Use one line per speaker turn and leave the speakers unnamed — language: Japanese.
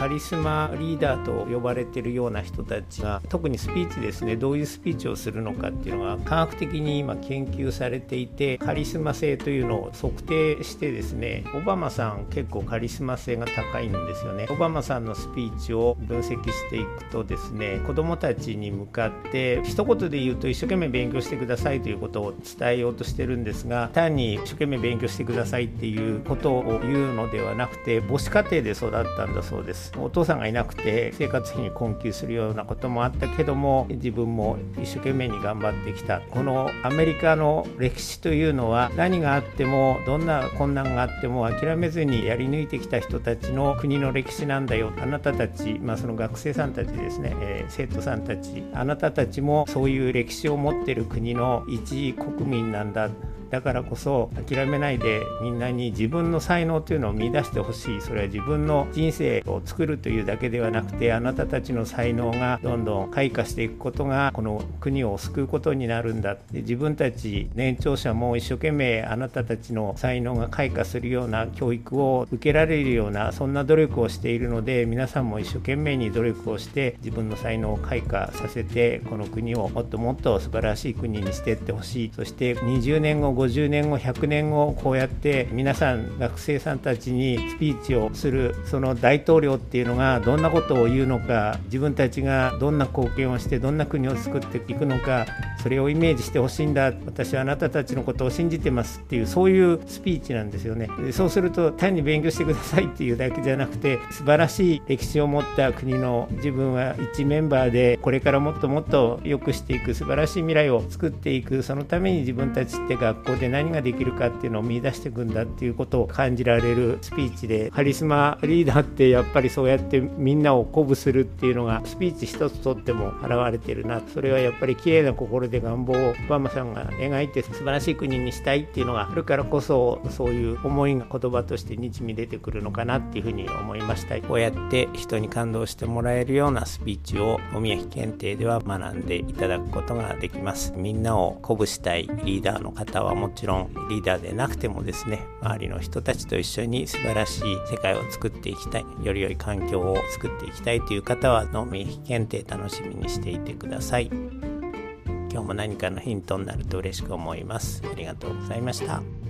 カリスマリーダーと呼ばれてるような人たちが特にスピーチですねどういうスピーチをするのかっていうのが科学的に今研究されていてカリスマ性というのを測定してですねオバマさん結構カリスマ性が高いんですよね。オバマさんのスピーチを分析していくとですね子どもたちに向かって一言で言うと一生懸命勉強してくださいということを伝えようとしてるんですが単に一生懸命勉強してくださいっていうことを言うのではなくて母子家庭で育ったんだそうです。お父さんがいなくて生活費に困窮するようなこともあったけども自分も一生懸命に頑張ってきた。このアメリカの歴史というのは何があってもどんな困難があっても諦めずにやり抜いてきた人たちの国の歴史なんだよ。あなたたち、まあ、その学生さんたちですね、えー、生徒さんたち。あなたたちもそういう歴史を持ってる国の一国民なんだ。だからこそ諦めないでみんなに自分の才能というのを見出してほしい。それは自分の人生を作るというだけではなくてあなたたちの才能がどんどん開花していくことがこの国を救うことになるんだ。で自分たち年長者も一生懸命あなたたちの才能が開花するような教育を受けられるようなそんな努力をしているので皆さんも一生懸命に努力をして自分の才能を開花させてこの国をもっともっと素晴らしい国にしていってほしい。そして20年後50年後100年後こうやって皆さん学生さんたちにスピーチをするその大統領っていうのがどんなことを言うのか自分たちがどんな貢献をしてどんな国を作っていくのかそれをイメージしてほしいんだ。私はあなたたちのことを信じてますっていうそういうスピーチなんですよね。でそうすると単に勉強してくださいっていうだけじゃなくて素晴らしい歴史を持った国の自分は一メンバーでこれからもっともっと良くしていく素晴らしい未来を作っていくそのために自分たちって学校で何ができるかっていうのを見出していくんだっていうことを感じられるスピーチでカリスマリーダーってやっぱりそうやってみんなを鼓舞するっていうのがスピーチ一つとっても現れてるなそれはやっぱり綺麗な心で願望をオバマさんが描いて素晴らしい国にしたいっていうのがあるからこそそういう思いが言葉としてにじみ出てくるのかなっていうふうに思いました。こうやって人に感動してもらえるようなスピーチをお宮城検定では学んでいただくことができます。みんなを鼓舞したいリーダーの方はもちろんリーダーでなくてもですね周りの人たちと一緒に素晴らしい世界を作っていきたいより良い環境を作っていきたいという方は農民検定楽しみにしていてください。今日も何かのヒントになると嬉しく思います。ありがとうございました。